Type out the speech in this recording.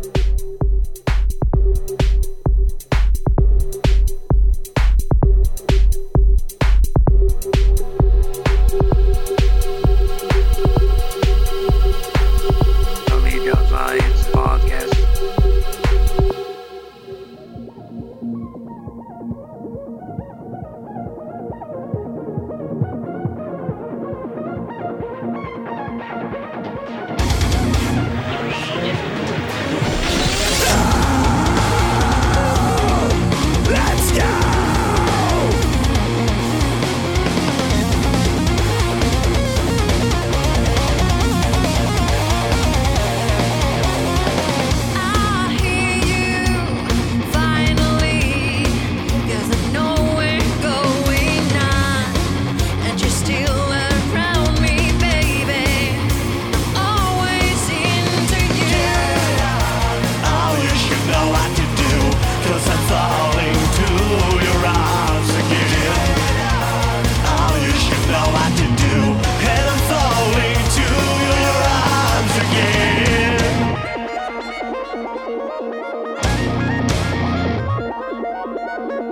Amiga